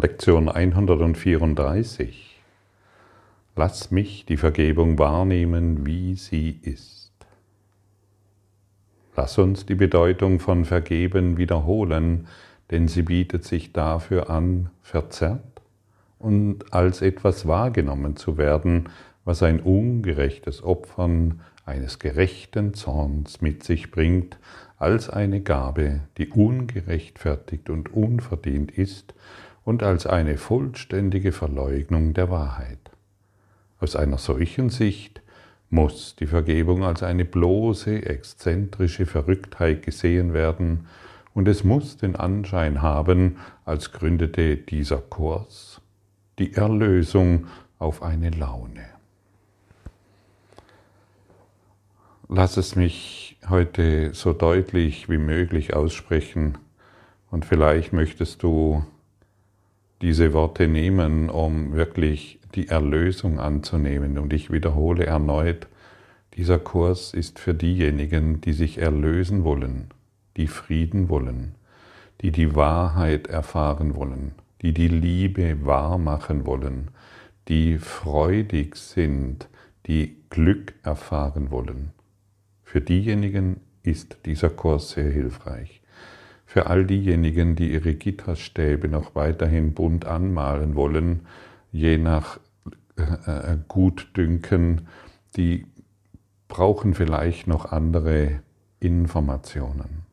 Lektion 134. Lass mich die Vergebung wahrnehmen, wie sie ist. Lass uns die Bedeutung von Vergeben wiederholen, denn sie bietet sich dafür an, verzerrt und als etwas wahrgenommen zu werden, was ein ungerechtes Opfern eines gerechten Zorns mit sich bringt, als eine Gabe, die ungerechtfertigt und unverdient ist und als eine vollständige Verleugnung der Wahrheit. Aus einer solchen Sicht muss die Vergebung als eine bloße, exzentrische Verrücktheit gesehen werden, und es muss den Anschein haben, als gründete dieser Kurs die Erlösung auf eine Laune. Lass es mich heute so deutlich wie möglich aussprechen, und vielleicht möchtest du diese Worte nehmen, um wirklich die Erlösung anzunehmen. Und ich wiederhole erneut, dieser Kurs ist für diejenigen, die sich erlösen wollen, die Frieden wollen, die die Wahrheit erfahren wollen, die die Liebe wahr machen wollen, die freudig sind, die Glück erfahren wollen. Für diejenigen ist dieser Kurs sehr hilfreich. Für all diejenigen, die ihre Gitterstäbe noch weiterhin bunt anmalen wollen, je nach äh, äh, Gutdünken, die brauchen vielleicht noch andere Informationen.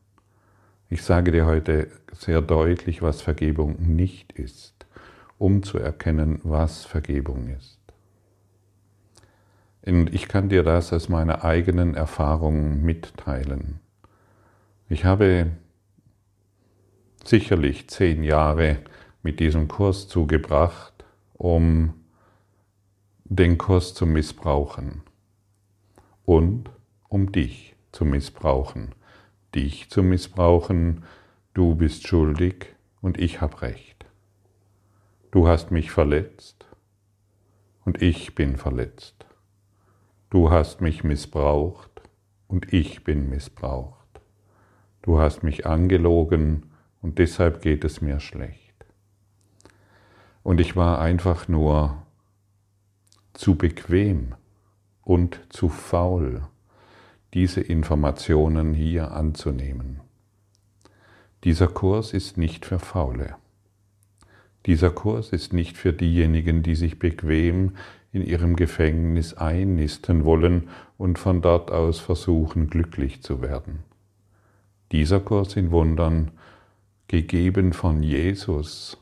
Ich sage dir heute sehr deutlich, was Vergebung nicht ist, um zu erkennen, was Vergebung ist. Und ich kann dir das aus meiner eigenen Erfahrung mitteilen. Ich habe sicherlich zehn Jahre mit diesem Kurs zugebracht, um den Kurs zu missbrauchen und um dich zu missbrauchen. Dich zu missbrauchen, du bist schuldig und ich habe recht. Du hast mich verletzt und ich bin verletzt. Du hast mich missbraucht und ich bin missbraucht. Du hast mich angelogen und deshalb geht es mir schlecht. Und ich war einfach nur zu bequem und zu faul, diese Informationen hier anzunehmen. Dieser Kurs ist nicht für Faule. Dieser Kurs ist nicht für diejenigen, die sich bequem in ihrem Gefängnis einnisten wollen und von dort aus versuchen, glücklich zu werden. Dieser Kurs in Wundern gegeben von Jesus,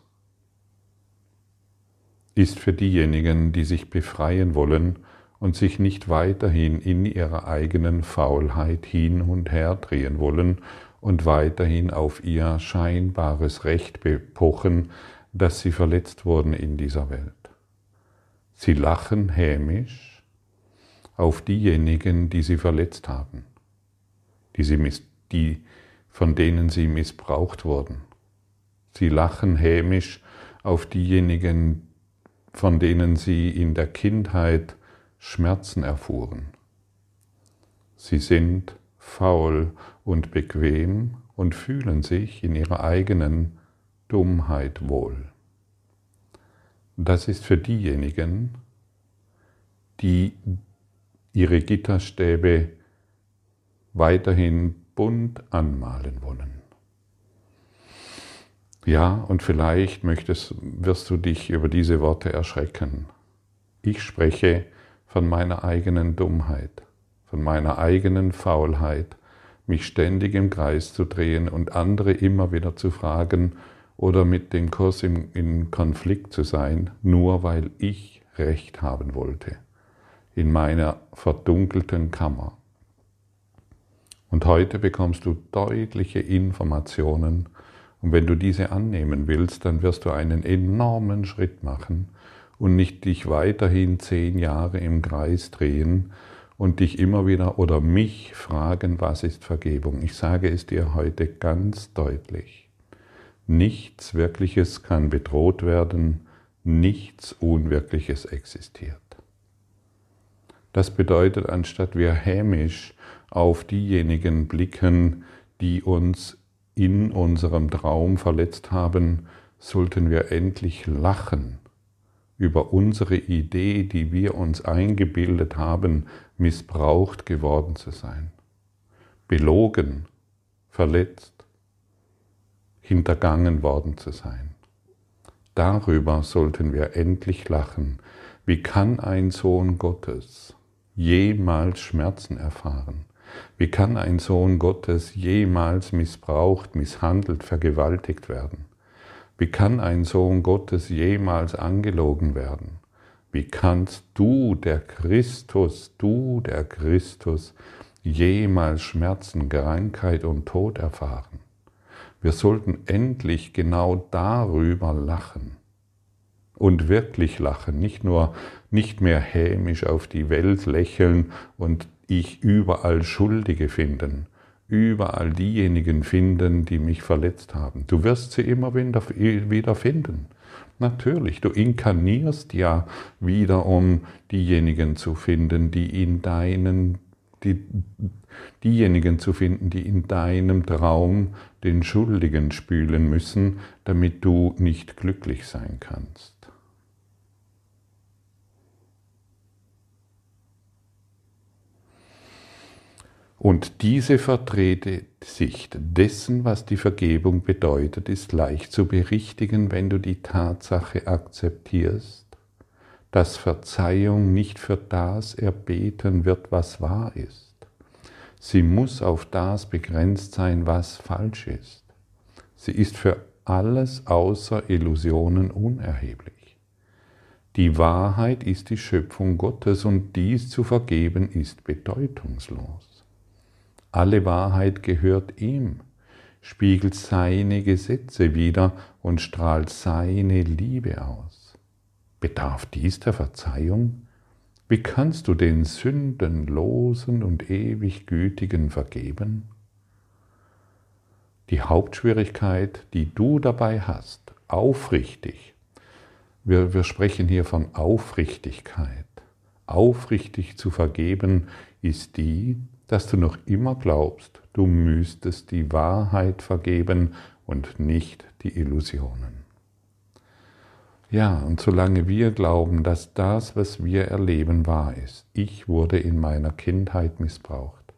ist für diejenigen, die sich befreien wollen und sich nicht weiterhin in ihrer eigenen Faulheit hin und her drehen wollen und weiterhin auf ihr scheinbares Recht bepochen, dass sie verletzt wurden in dieser Welt. Sie lachen hämisch auf diejenigen, die sie verletzt haben, die sie, die, von denen sie missbraucht wurden. Sie lachen hämisch auf diejenigen, von denen sie in der Kindheit Schmerzen erfuhren. Sie sind faul und bequem und fühlen sich in ihrer eigenen Dummheit wohl. Das ist für diejenigen, die ihre Gitterstäbe weiterhin bunt anmalen wollen. Ja, und vielleicht möchtest, wirst du dich über diese Worte erschrecken. Ich spreche von meiner eigenen Dummheit, von meiner eigenen Faulheit, mich ständig im Kreis zu drehen und andere immer wieder zu fragen oder mit dem Kurs im, in Konflikt zu sein, nur weil ich Recht haben wollte, in meiner verdunkelten Kammer. Und heute bekommst du deutliche Informationen. Und wenn du diese annehmen willst, dann wirst du einen enormen Schritt machen und nicht dich weiterhin zehn Jahre im Kreis drehen und dich immer wieder oder mich fragen, was ist Vergebung. Ich sage es dir heute ganz deutlich. Nichts Wirkliches kann bedroht werden, nichts Unwirkliches existiert. Das bedeutet, anstatt wir hämisch auf diejenigen blicken, die uns in unserem Traum verletzt haben, sollten wir endlich lachen über unsere Idee, die wir uns eingebildet haben, missbraucht geworden zu sein, belogen, verletzt, hintergangen worden zu sein. Darüber sollten wir endlich lachen. Wie kann ein Sohn Gottes jemals Schmerzen erfahren? Wie kann ein Sohn Gottes jemals missbraucht, misshandelt, vergewaltigt werden? Wie kann ein Sohn Gottes jemals angelogen werden? Wie kannst du, der Christus, du, der Christus, jemals Schmerzen, Krankheit und Tod erfahren? Wir sollten endlich genau darüber lachen und wirklich lachen, nicht nur nicht mehr hämisch auf die Welt lächeln und ich überall Schuldige finden, überall diejenigen finden, die mich verletzt haben. Du wirst sie immer wieder finden. Natürlich, du inkarnierst ja wieder, um diejenigen zu finden, die in deinen die, diejenigen zu finden, die in deinem Traum den Schuldigen spülen müssen, damit du nicht glücklich sein kannst. Und diese verdrehte Sicht dessen, was die Vergebung bedeutet, ist leicht zu berichtigen, wenn du die Tatsache akzeptierst, dass Verzeihung nicht für das erbeten wird, was wahr ist. Sie muss auf das begrenzt sein, was falsch ist. Sie ist für alles außer Illusionen unerheblich. Die Wahrheit ist die Schöpfung Gottes und dies zu vergeben ist bedeutungslos. Alle Wahrheit gehört ihm, spiegelt seine Gesetze wider und strahlt seine Liebe aus. Bedarf dies der Verzeihung? Wie kannst du den Sündenlosen und ewig Gütigen vergeben? Die Hauptschwierigkeit, die du dabei hast, aufrichtig, wir, wir sprechen hier von Aufrichtigkeit, aufrichtig zu vergeben, ist die, dass du noch immer glaubst, du müsstest die Wahrheit vergeben und nicht die Illusionen. Ja, und solange wir glauben, dass das, was wir erleben, wahr ist, ich wurde in meiner Kindheit missbraucht,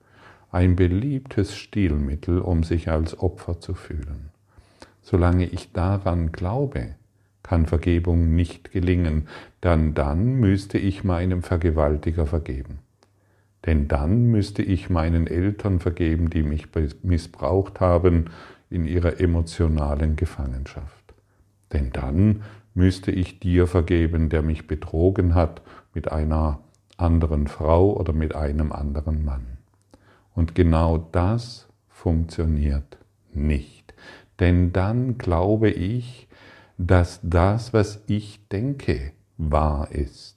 ein beliebtes Stilmittel, um sich als Opfer zu fühlen. Solange ich daran glaube, kann Vergebung nicht gelingen, dann dann müsste ich meinem Vergewaltiger vergeben. Denn dann müsste ich meinen Eltern vergeben, die mich missbraucht haben in ihrer emotionalen Gefangenschaft. Denn dann müsste ich dir vergeben, der mich betrogen hat mit einer anderen Frau oder mit einem anderen Mann. Und genau das funktioniert nicht. Denn dann glaube ich, dass das, was ich denke, wahr ist.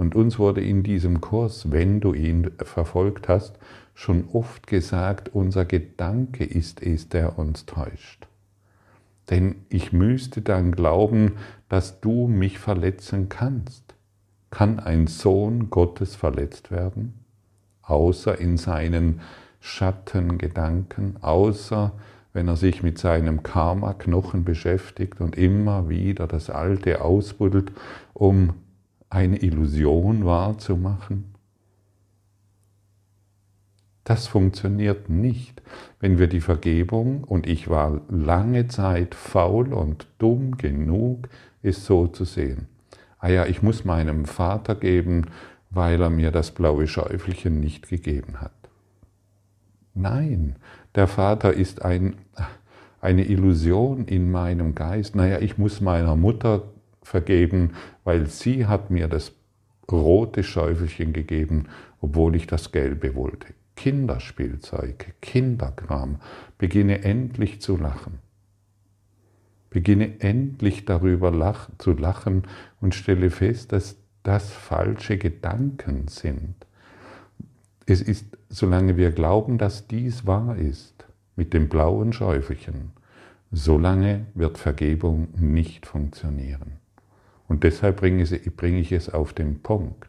Und uns wurde in diesem Kurs, wenn du ihn verfolgt hast, schon oft gesagt, unser Gedanke ist es, der uns täuscht. Denn ich müsste dann glauben, dass du mich verletzen kannst. Kann ein Sohn Gottes verletzt werden? Außer in seinen Schattengedanken, außer wenn er sich mit seinem Karma-Knochen beschäftigt und immer wieder das Alte ausbuddelt, um eine Illusion wahrzumachen? Das funktioniert nicht, wenn wir die Vergebung, und ich war lange Zeit faul und dumm genug, es so zu sehen. Ah ja, ich muss meinem Vater geben, weil er mir das blaue Schäufelchen nicht gegeben hat. Nein, der Vater ist ein, eine Illusion in meinem Geist. Naja, ich muss meiner Mutter vergeben, weil sie hat mir das rote Schäufelchen gegeben, obwohl ich das gelbe wollte. Kinderspielzeug, Kinderkram. Beginne endlich zu lachen. Beginne endlich darüber lach, zu lachen und stelle fest, dass das falsche Gedanken sind. Es ist, solange wir glauben, dass dies wahr ist, mit dem blauen Schäufelchen, solange wird Vergebung nicht funktionieren. Und deshalb bringe ich es auf den Punkt.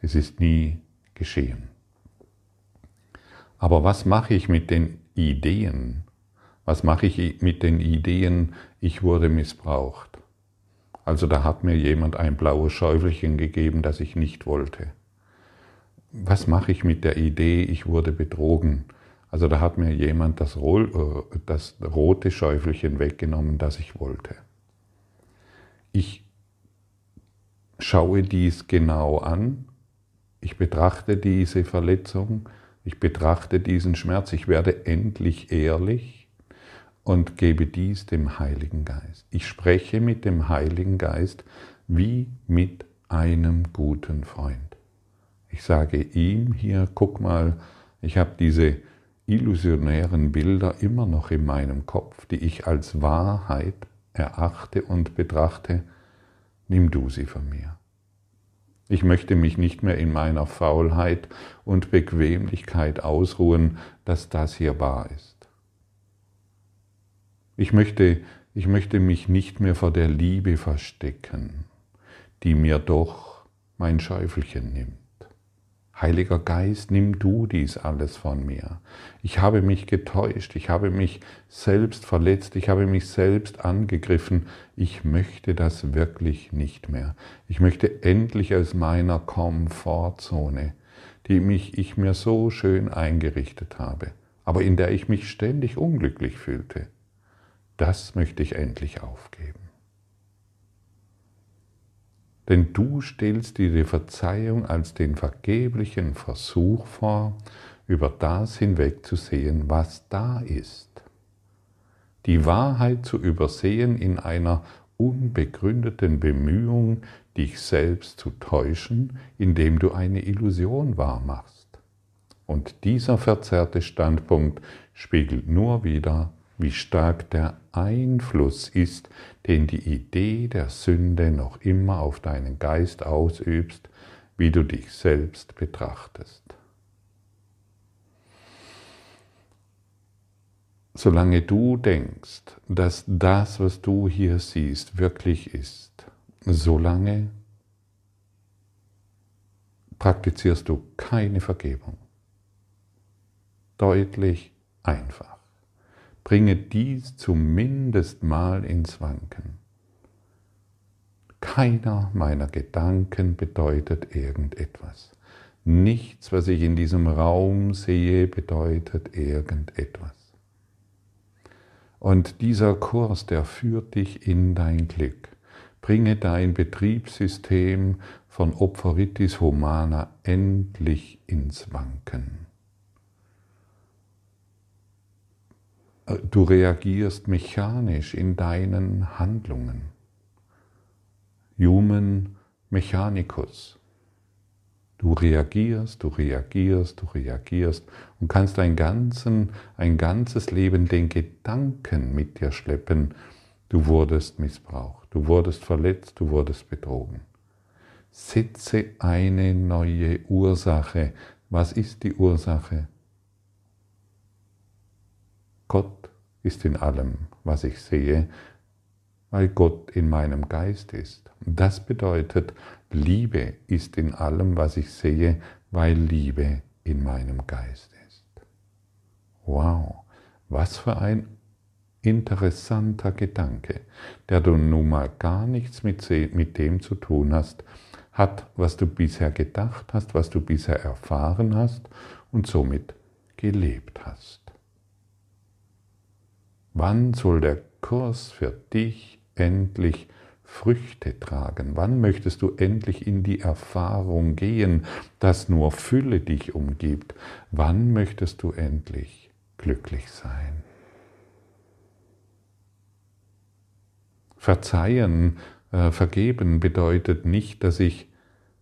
Es ist nie geschehen. Aber was mache ich mit den Ideen? Was mache ich mit den Ideen, ich wurde missbraucht? Also da hat mir jemand ein blaues Schäufelchen gegeben, das ich nicht wollte. Was mache ich mit der Idee, ich wurde betrogen? Also da hat mir jemand das, äh, rote Schäufelchen weggenommen, das ich wollte. Ich schaue dies genau an, ich betrachte diese Verletzung, ich betrachte diesen Schmerz, ich werde endlich ehrlich und gebe dies dem Heiligen Geist. Ich spreche mit dem Heiligen Geist wie mit einem guten Freund. Ich sage ihm hier, guck mal, ich habe diese illusionären Bilder immer noch in meinem Kopf, die ich als Wahrheit erachte und betrachte, nimm du sie von mir. Ich möchte mich nicht mehr in meiner Faulheit und Bequemlichkeit ausruhen, dass das hier wahr ist. Ich möchte, ich möchte mich nicht mehr vor der Liebe verstecken, die mir doch mein Schäufelchen nimmt. Heiliger Geist, nimm du dies alles von mir. Ich habe mich getäuscht, ich habe mich selbst verletzt, ich habe mich selbst angegriffen. Ich möchte das wirklich nicht mehr. Ich möchte endlich aus meiner Komfortzone, die mich ich mir so schön eingerichtet habe, aber in der ich mich ständig unglücklich fühlte. Das möchte ich endlich aufgeben. Denn du stellst dir die Verzeihung als den vergeblichen Versuch vor, über das hinwegzusehen, was da ist. Die Wahrheit zu übersehen in einer unbegründeten Bemühung, dich selbst zu täuschen, indem du eine Illusion wahrmachst. Und dieser verzerrte Standpunkt spiegelt nur wieder, wie stark der Einfluss ist, den die Idee der Sünde noch immer auf deinen Geist ausübst, wie du dich selbst betrachtest. Solange du denkst, dass das, was du hier siehst, wirklich ist, solange praktizierst du keine Vergebung. Deutlich einfach. Bringe dies zumindest mal ins Wanken. Keiner meiner Gedanken bedeutet irgendetwas. Nichts, was ich in diesem Raum sehe, bedeutet irgendetwas. Und dieser Kurs, der führt dich in dein Glück. Bringe dein Betriebssystem von Opferitis Humana endlich ins Wanken. Du reagierst mechanisch in deinen Handlungen. Human Mechanicus. Du reagierst, du reagierst, du reagierst und kannst ein, ganzen, ein ganzes Leben den Gedanken mit dir schleppen, du wurdest missbraucht, du wurdest verletzt, du wurdest betrogen. Setze eine neue Ursache. Was ist die Ursache? Gott ist in allem, was ich sehe, weil Gott in meinem Geist ist. Das bedeutet, Liebe ist in allem, was ich sehe, weil Liebe in meinem Geist ist. Wow, was für ein interessanter Gedanke, der du nun mal gar nichts mit, mit dem zu tun hast, hat, was du bisher gedacht hast, was du bisher erfahren hast und somit gelebt hast. Wann soll der Kurs für dich endlich Früchte tragen? Wann möchtest du endlich in die Erfahrung gehen, dass nur Fülle dich umgibt? Wann möchtest du endlich glücklich sein? Verzeihen, äh, vergeben bedeutet nicht, dass ich,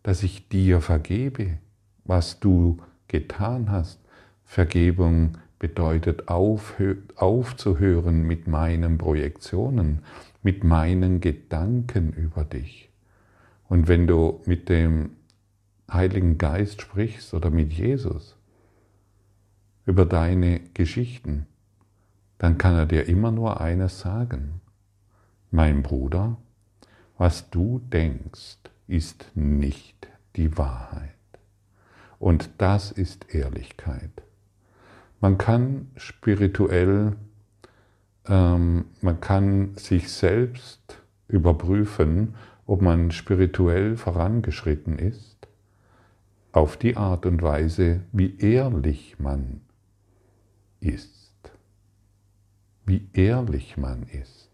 dass ich dir vergebe, was du getan hast. Vergebung bedeutet aufzuhören mit meinen Projektionen, mit meinen Gedanken über dich. Und wenn du mit dem Heiligen Geist sprichst oder mit Jesus über deine Geschichten, dann kann er dir immer nur eines sagen. Mein Bruder, was du denkst, ist nicht die Wahrheit. Und das ist Ehrlichkeit. Man kann spirituell ähm, man kann sich selbst überprüfen, ob man spirituell vorangeschritten ist, auf die Art und Weise, wie ehrlich man ist. Wie ehrlich man ist.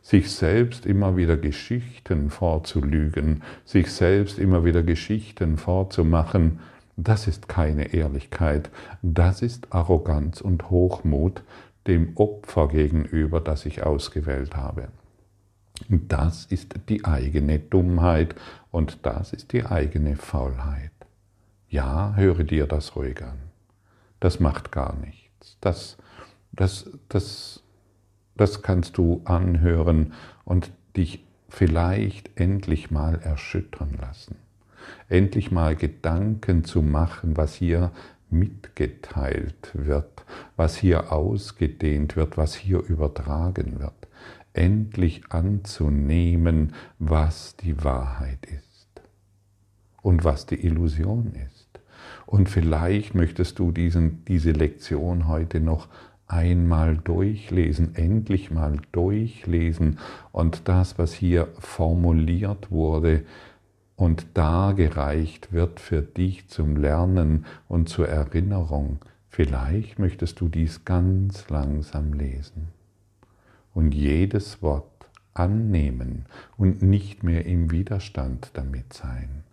Sich selbst immer wieder Geschichten vorzulügen, sich selbst immer wieder Geschichten vorzumachen, das ist keine Ehrlichkeit, das ist Arroganz und Hochmut dem Opfer gegenüber, das ich ausgewählt habe. Das ist die eigene Dummheit und das ist die eigene Faulheit. Ja, höre dir das ruhig an. Das macht gar nichts. Das, das, das, das kannst du anhören und dich vielleicht endlich mal erschüttern lassen. Endlich mal Gedanken zu machen, was hier mitgeteilt wird, was hier ausgedehnt wird, was hier übertragen wird endlich anzunehmen, was die Wahrheit ist und was die Illusion ist. Und vielleicht möchtest du diesen, diese Lektion heute noch einmal durchlesen, endlich mal durchlesen und das, was hier formuliert wurde und dargereicht wird für dich zum Lernen und zur Erinnerung, vielleicht möchtest du dies ganz langsam lesen und jedes Wort annehmen und nicht mehr im Widerstand damit sein.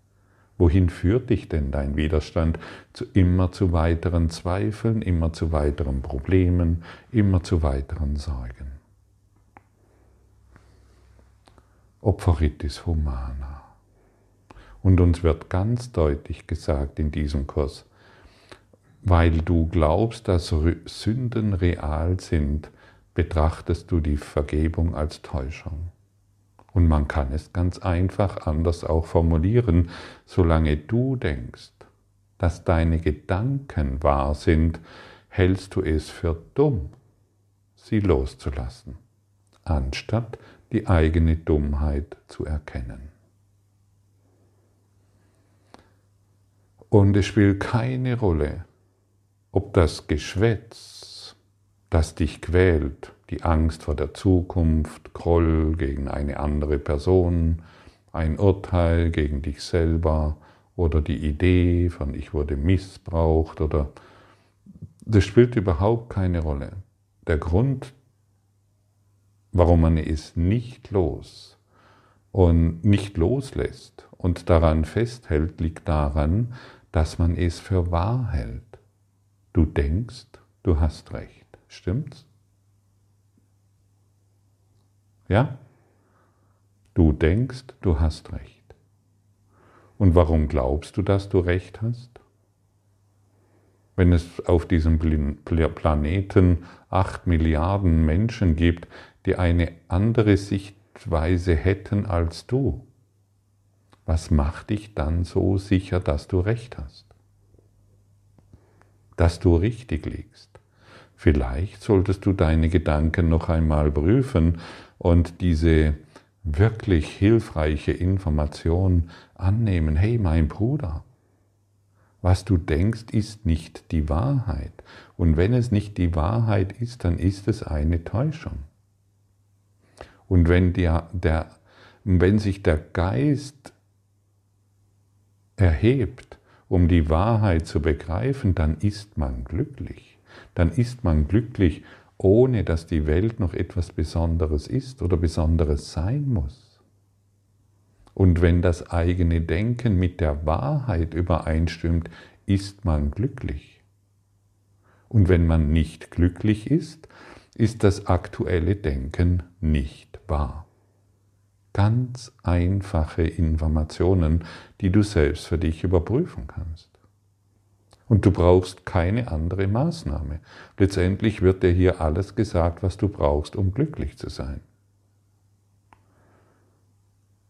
Wohin führt dich denn dein Widerstand? Zu, immer zu weiteren Zweifeln, immer zu weiteren Problemen, immer zu weiteren Sorgen. Opferitis humana. Und uns wird ganz deutlich gesagt in diesem Kurs, weil du glaubst, dass Sünden real sind, betrachtest du die Vergebung als Täuschung. Und man kann es ganz einfach anders auch formulieren, solange du denkst, dass deine Gedanken wahr sind, hältst du es für dumm, sie loszulassen, anstatt die eigene Dummheit zu erkennen. Und es spielt keine Rolle, ob das Geschwätz das dich quält, die Angst vor der Zukunft, Groll gegen eine andere Person, ein Urteil gegen dich selber oder die Idee von ich wurde missbraucht oder das spielt überhaupt keine Rolle. Der Grund, warum man es nicht los und nicht loslässt und daran festhält, liegt daran, dass man es für wahr hält. Du denkst, du hast recht. Stimmt's? Ja? Du denkst, du hast recht. Und warum glaubst du, dass du recht hast? Wenn es auf diesem Planeten acht Milliarden Menschen gibt, die eine andere Sichtweise hätten als du, was macht dich dann so sicher, dass du recht hast? Dass du richtig liegst? Vielleicht solltest du deine Gedanken noch einmal prüfen und diese wirklich hilfreiche Information annehmen. Hey, mein Bruder, was du denkst, ist nicht die Wahrheit. Und wenn es nicht die Wahrheit ist, dann ist es eine Täuschung. Und wenn, der, der, wenn sich der Geist erhebt, um die Wahrheit zu begreifen, dann ist man glücklich dann ist man glücklich, ohne dass die Welt noch etwas Besonderes ist oder Besonderes sein muss. Und wenn das eigene Denken mit der Wahrheit übereinstimmt, ist man glücklich. Und wenn man nicht glücklich ist, ist das aktuelle Denken nicht wahr. Ganz einfache Informationen, die du selbst für dich überprüfen kannst. Und du brauchst keine andere Maßnahme. Letztendlich wird dir hier alles gesagt, was du brauchst, um glücklich zu sein.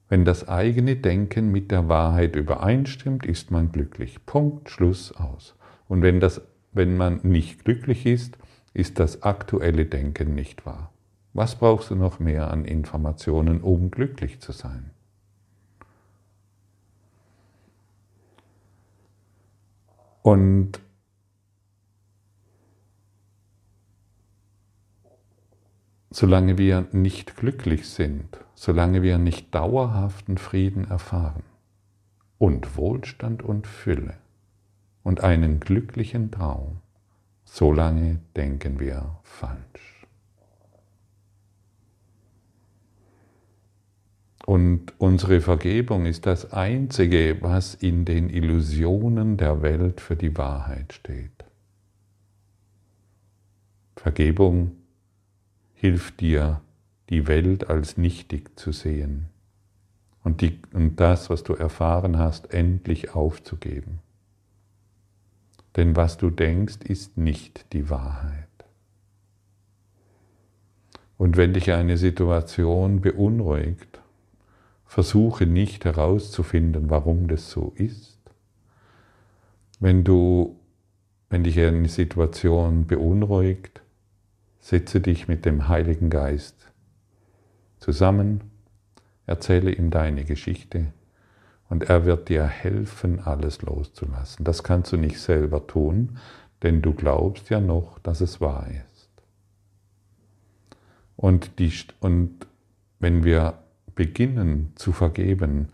Wenn das eigene Denken mit der Wahrheit übereinstimmt, ist man glücklich. Punkt, Schluss aus. Und wenn, das, wenn man nicht glücklich ist, ist das aktuelle Denken nicht wahr. Was brauchst du noch mehr an Informationen, um glücklich zu sein? Und solange wir nicht glücklich sind, solange wir nicht dauerhaften Frieden erfahren und Wohlstand und Fülle und einen glücklichen Traum, solange denken wir falsch. Und unsere Vergebung ist das Einzige, was in den Illusionen der Welt für die Wahrheit steht. Vergebung hilft dir, die Welt als nichtig zu sehen und, die, und das, was du erfahren hast, endlich aufzugeben. Denn was du denkst, ist nicht die Wahrheit. Und wenn dich eine Situation beunruhigt, versuche nicht herauszufinden, warum das so ist. Wenn du, wenn dich eine Situation beunruhigt, Setze dich mit dem Heiligen Geist zusammen, erzähle ihm deine Geschichte und er wird dir helfen, alles loszulassen. Das kannst du nicht selber tun, denn du glaubst ja noch, dass es wahr ist. Und, die, und wenn wir beginnen zu vergeben,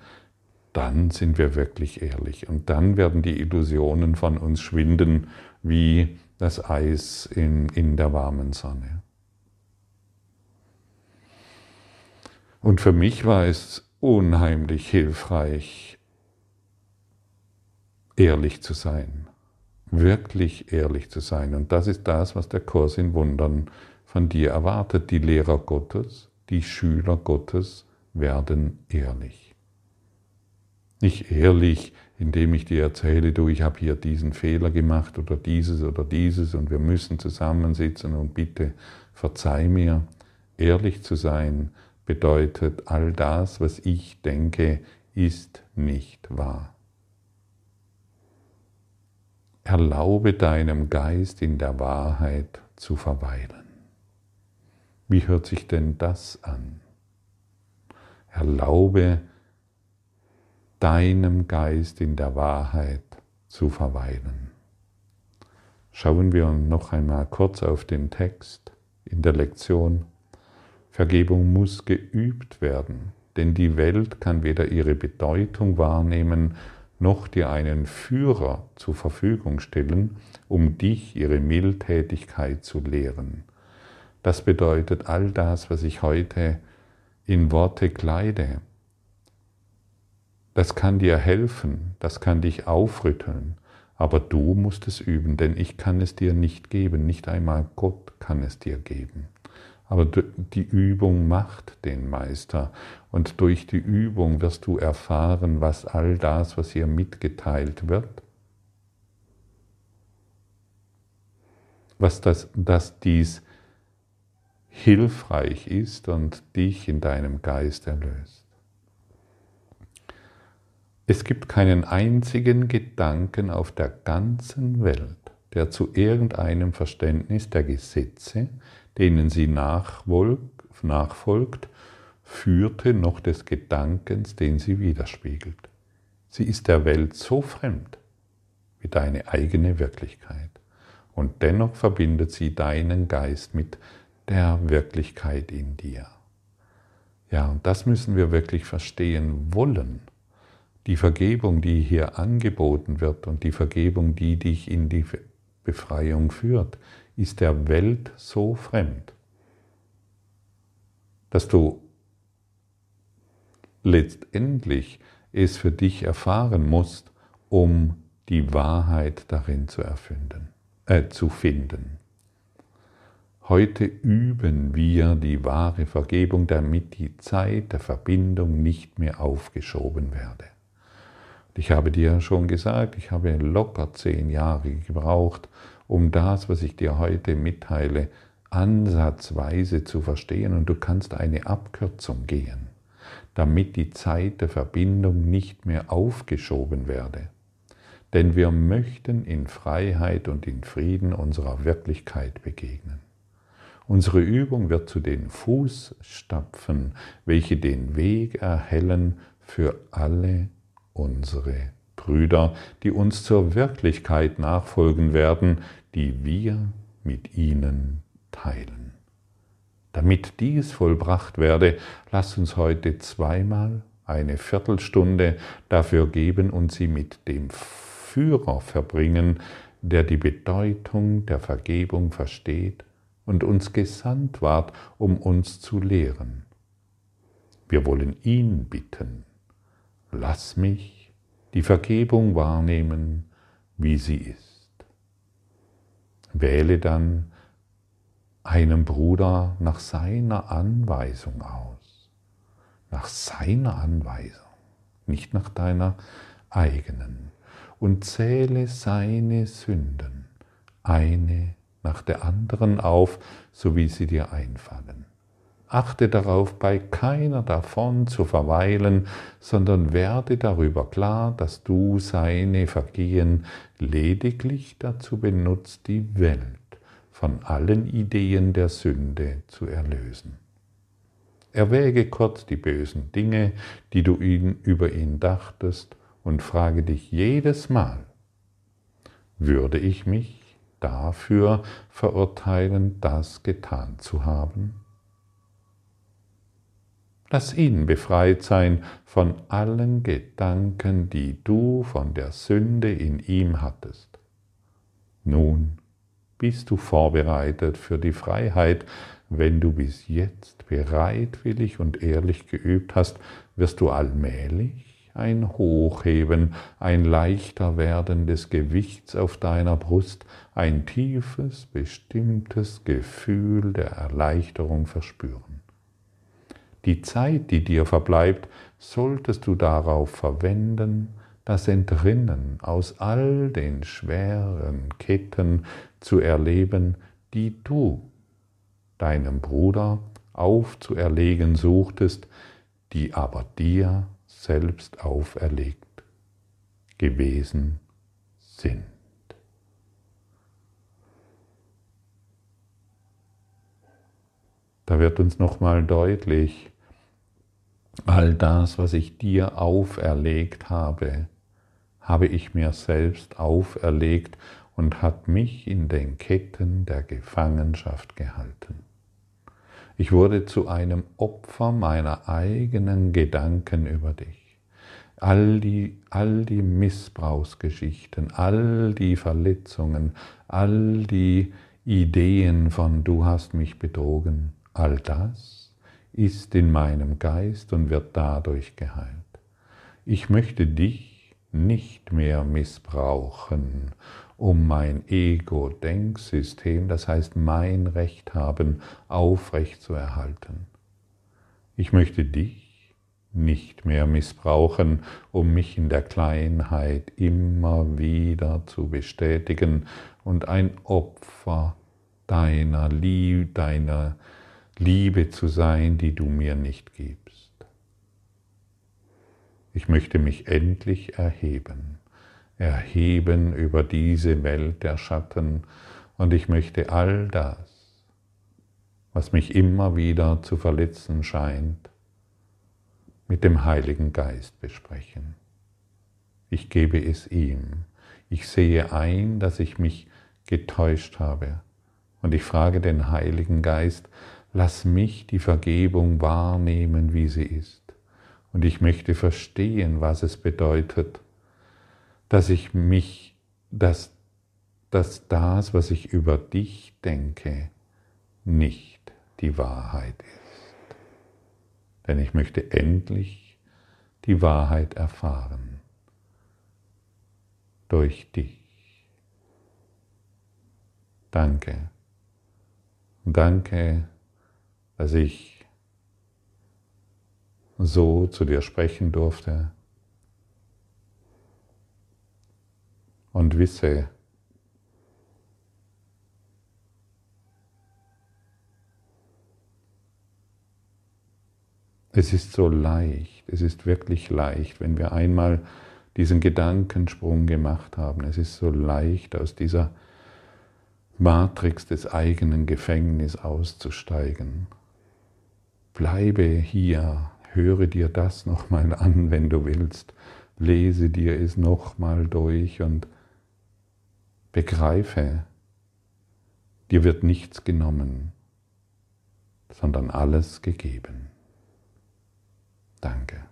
dann sind wir wirklich ehrlich und dann werden die Illusionen von uns schwinden, wie das Eis in, in der warmen Sonne. Und für mich war es unheimlich hilfreich, ehrlich zu sein, wirklich ehrlich zu sein. Und das ist das, was der Kurs in Wundern von dir erwartet. Die Lehrer Gottes, die Schüler Gottes werden ehrlich. Nicht ehrlich, indem ich dir erzähle, du, ich habe hier diesen Fehler gemacht oder dieses oder dieses und wir müssen zusammensitzen und bitte verzeih mir. Ehrlich zu sein bedeutet, all das, was ich denke, ist nicht wahr. Erlaube deinem Geist in der Wahrheit zu verweilen. Wie hört sich denn das an? Erlaube deinem Geist in der Wahrheit zu verweilen. Schauen wir noch einmal kurz auf den Text in der Lektion. Vergebung muss geübt werden, denn die Welt kann weder ihre Bedeutung wahrnehmen, noch dir einen Führer zur Verfügung stellen, um dich ihre Mildtätigkeit zu lehren. Das bedeutet all das, was ich heute in Worte kleide, das kann dir helfen, das kann dich aufrütteln, aber du musst es üben, denn ich kann es dir nicht geben, nicht einmal Gott kann es dir geben. Aber die Übung macht den Meister und durch die Übung wirst du erfahren, was all das, was hier mitgeteilt wird, was das, dass dies hilfreich ist und dich in deinem Geist erlöst. Es gibt keinen einzigen Gedanken auf der ganzen Welt, der zu irgendeinem Verständnis der Gesetze, denen sie nachfolgt, führte, noch des Gedankens, den sie widerspiegelt. Sie ist der Welt so fremd wie deine eigene Wirklichkeit. Und dennoch verbindet sie deinen Geist mit der Wirklichkeit in dir. Ja, und das müssen wir wirklich verstehen wollen die Vergebung, die hier angeboten wird und die Vergebung, die dich in die Befreiung führt, ist der Welt so fremd, dass du letztendlich es für dich erfahren musst, um die Wahrheit darin zu erfinden, äh, zu finden. Heute üben wir die wahre Vergebung, damit die Zeit der Verbindung nicht mehr aufgeschoben werde. Ich habe dir schon gesagt, ich habe locker zehn Jahre gebraucht, um das, was ich dir heute mitteile, ansatzweise zu verstehen und du kannst eine Abkürzung gehen, damit die Zeit der Verbindung nicht mehr aufgeschoben werde. Denn wir möchten in Freiheit und in Frieden unserer Wirklichkeit begegnen. Unsere Übung wird zu den Fußstapfen, welche den Weg erhellen für alle unsere Brüder, die uns zur Wirklichkeit nachfolgen werden, die wir mit ihnen teilen. Damit dies vollbracht werde, lass uns heute zweimal eine Viertelstunde dafür geben und sie mit dem Führer verbringen, der die Bedeutung der Vergebung versteht und uns gesandt ward, um uns zu lehren. Wir wollen ihn bitten, lass mich die Vergebung wahrnehmen, wie sie ist. Wähle dann einem Bruder nach seiner Anweisung aus, nach seiner Anweisung, nicht nach deiner eigenen, und zähle seine Sünden, eine nach der anderen auf, so wie sie dir einfallen. Achte darauf, bei keiner davon zu verweilen, sondern werde darüber klar, dass du seine Vergehen lediglich dazu benutzt, die Welt von allen Ideen der Sünde zu erlösen. Erwäge kurz die bösen Dinge, die du ihn, über ihn dachtest, und frage dich jedes Mal, würde ich mich dafür verurteilen, das getan zu haben? Lass ihn befreit sein von allen Gedanken, die du von der Sünde in ihm hattest. Nun bist du vorbereitet für die Freiheit, wenn du bis jetzt bereitwillig und ehrlich geübt hast, wirst du allmählich ein Hochheben, ein leichter Werden des Gewichts auf deiner Brust, ein tiefes, bestimmtes Gefühl der Erleichterung verspüren. Die Zeit, die dir verbleibt, solltest du darauf verwenden, das Entrinnen aus all den schweren Ketten zu erleben, die du deinem Bruder aufzuerlegen suchtest, die aber dir selbst auferlegt gewesen sind. Da wird uns nochmal deutlich, all das, was ich dir auferlegt habe, habe ich mir selbst auferlegt und hat mich in den Ketten der Gefangenschaft gehalten. Ich wurde zu einem Opfer meiner eigenen Gedanken über dich. All die, all die Missbrauchsgeschichten, all die Verletzungen, all die Ideen von du hast mich betrogen, all das ist in meinem Geist und wird dadurch geheilt. Ich möchte dich nicht mehr missbrauchen um mein Ego-Denksystem, das heißt mein Recht haben, aufrecht zu erhalten. Ich möchte dich nicht mehr missbrauchen, um mich in der Kleinheit immer wieder zu bestätigen und ein Opfer deiner, Liebe, deiner Liebe zu sein, die du mir nicht gibst. Ich möchte mich endlich erheben erheben über diese Welt der Schatten und ich möchte all das, was mich immer wieder zu verletzen scheint, mit dem Heiligen Geist besprechen. Ich gebe es ihm. Ich sehe ein, dass ich mich getäuscht habe. Und ich frage den Heiligen Geist, lass mich die Vergebung wahrnehmen, wie sie ist. Und ich möchte verstehen, was es bedeutet, dass ich mich, dass, dass das, was ich über dich denke, nicht die Wahrheit ist. Denn ich möchte endlich die Wahrheit erfahren durch dich. Danke. Danke, dass ich so zu dir sprechen durfte. Und wisse, es ist so leicht, es ist wirklich leicht, wenn wir einmal diesen Gedankensprung gemacht haben. Es ist so leicht, aus dieser Matrix des eigenen Gefängnisses auszusteigen. Bleibe hier, höre dir das nochmal an, wenn du willst, lese dir es nochmal durch und Begreife, dir wird nichts genommen, sondern alles gegeben. Danke.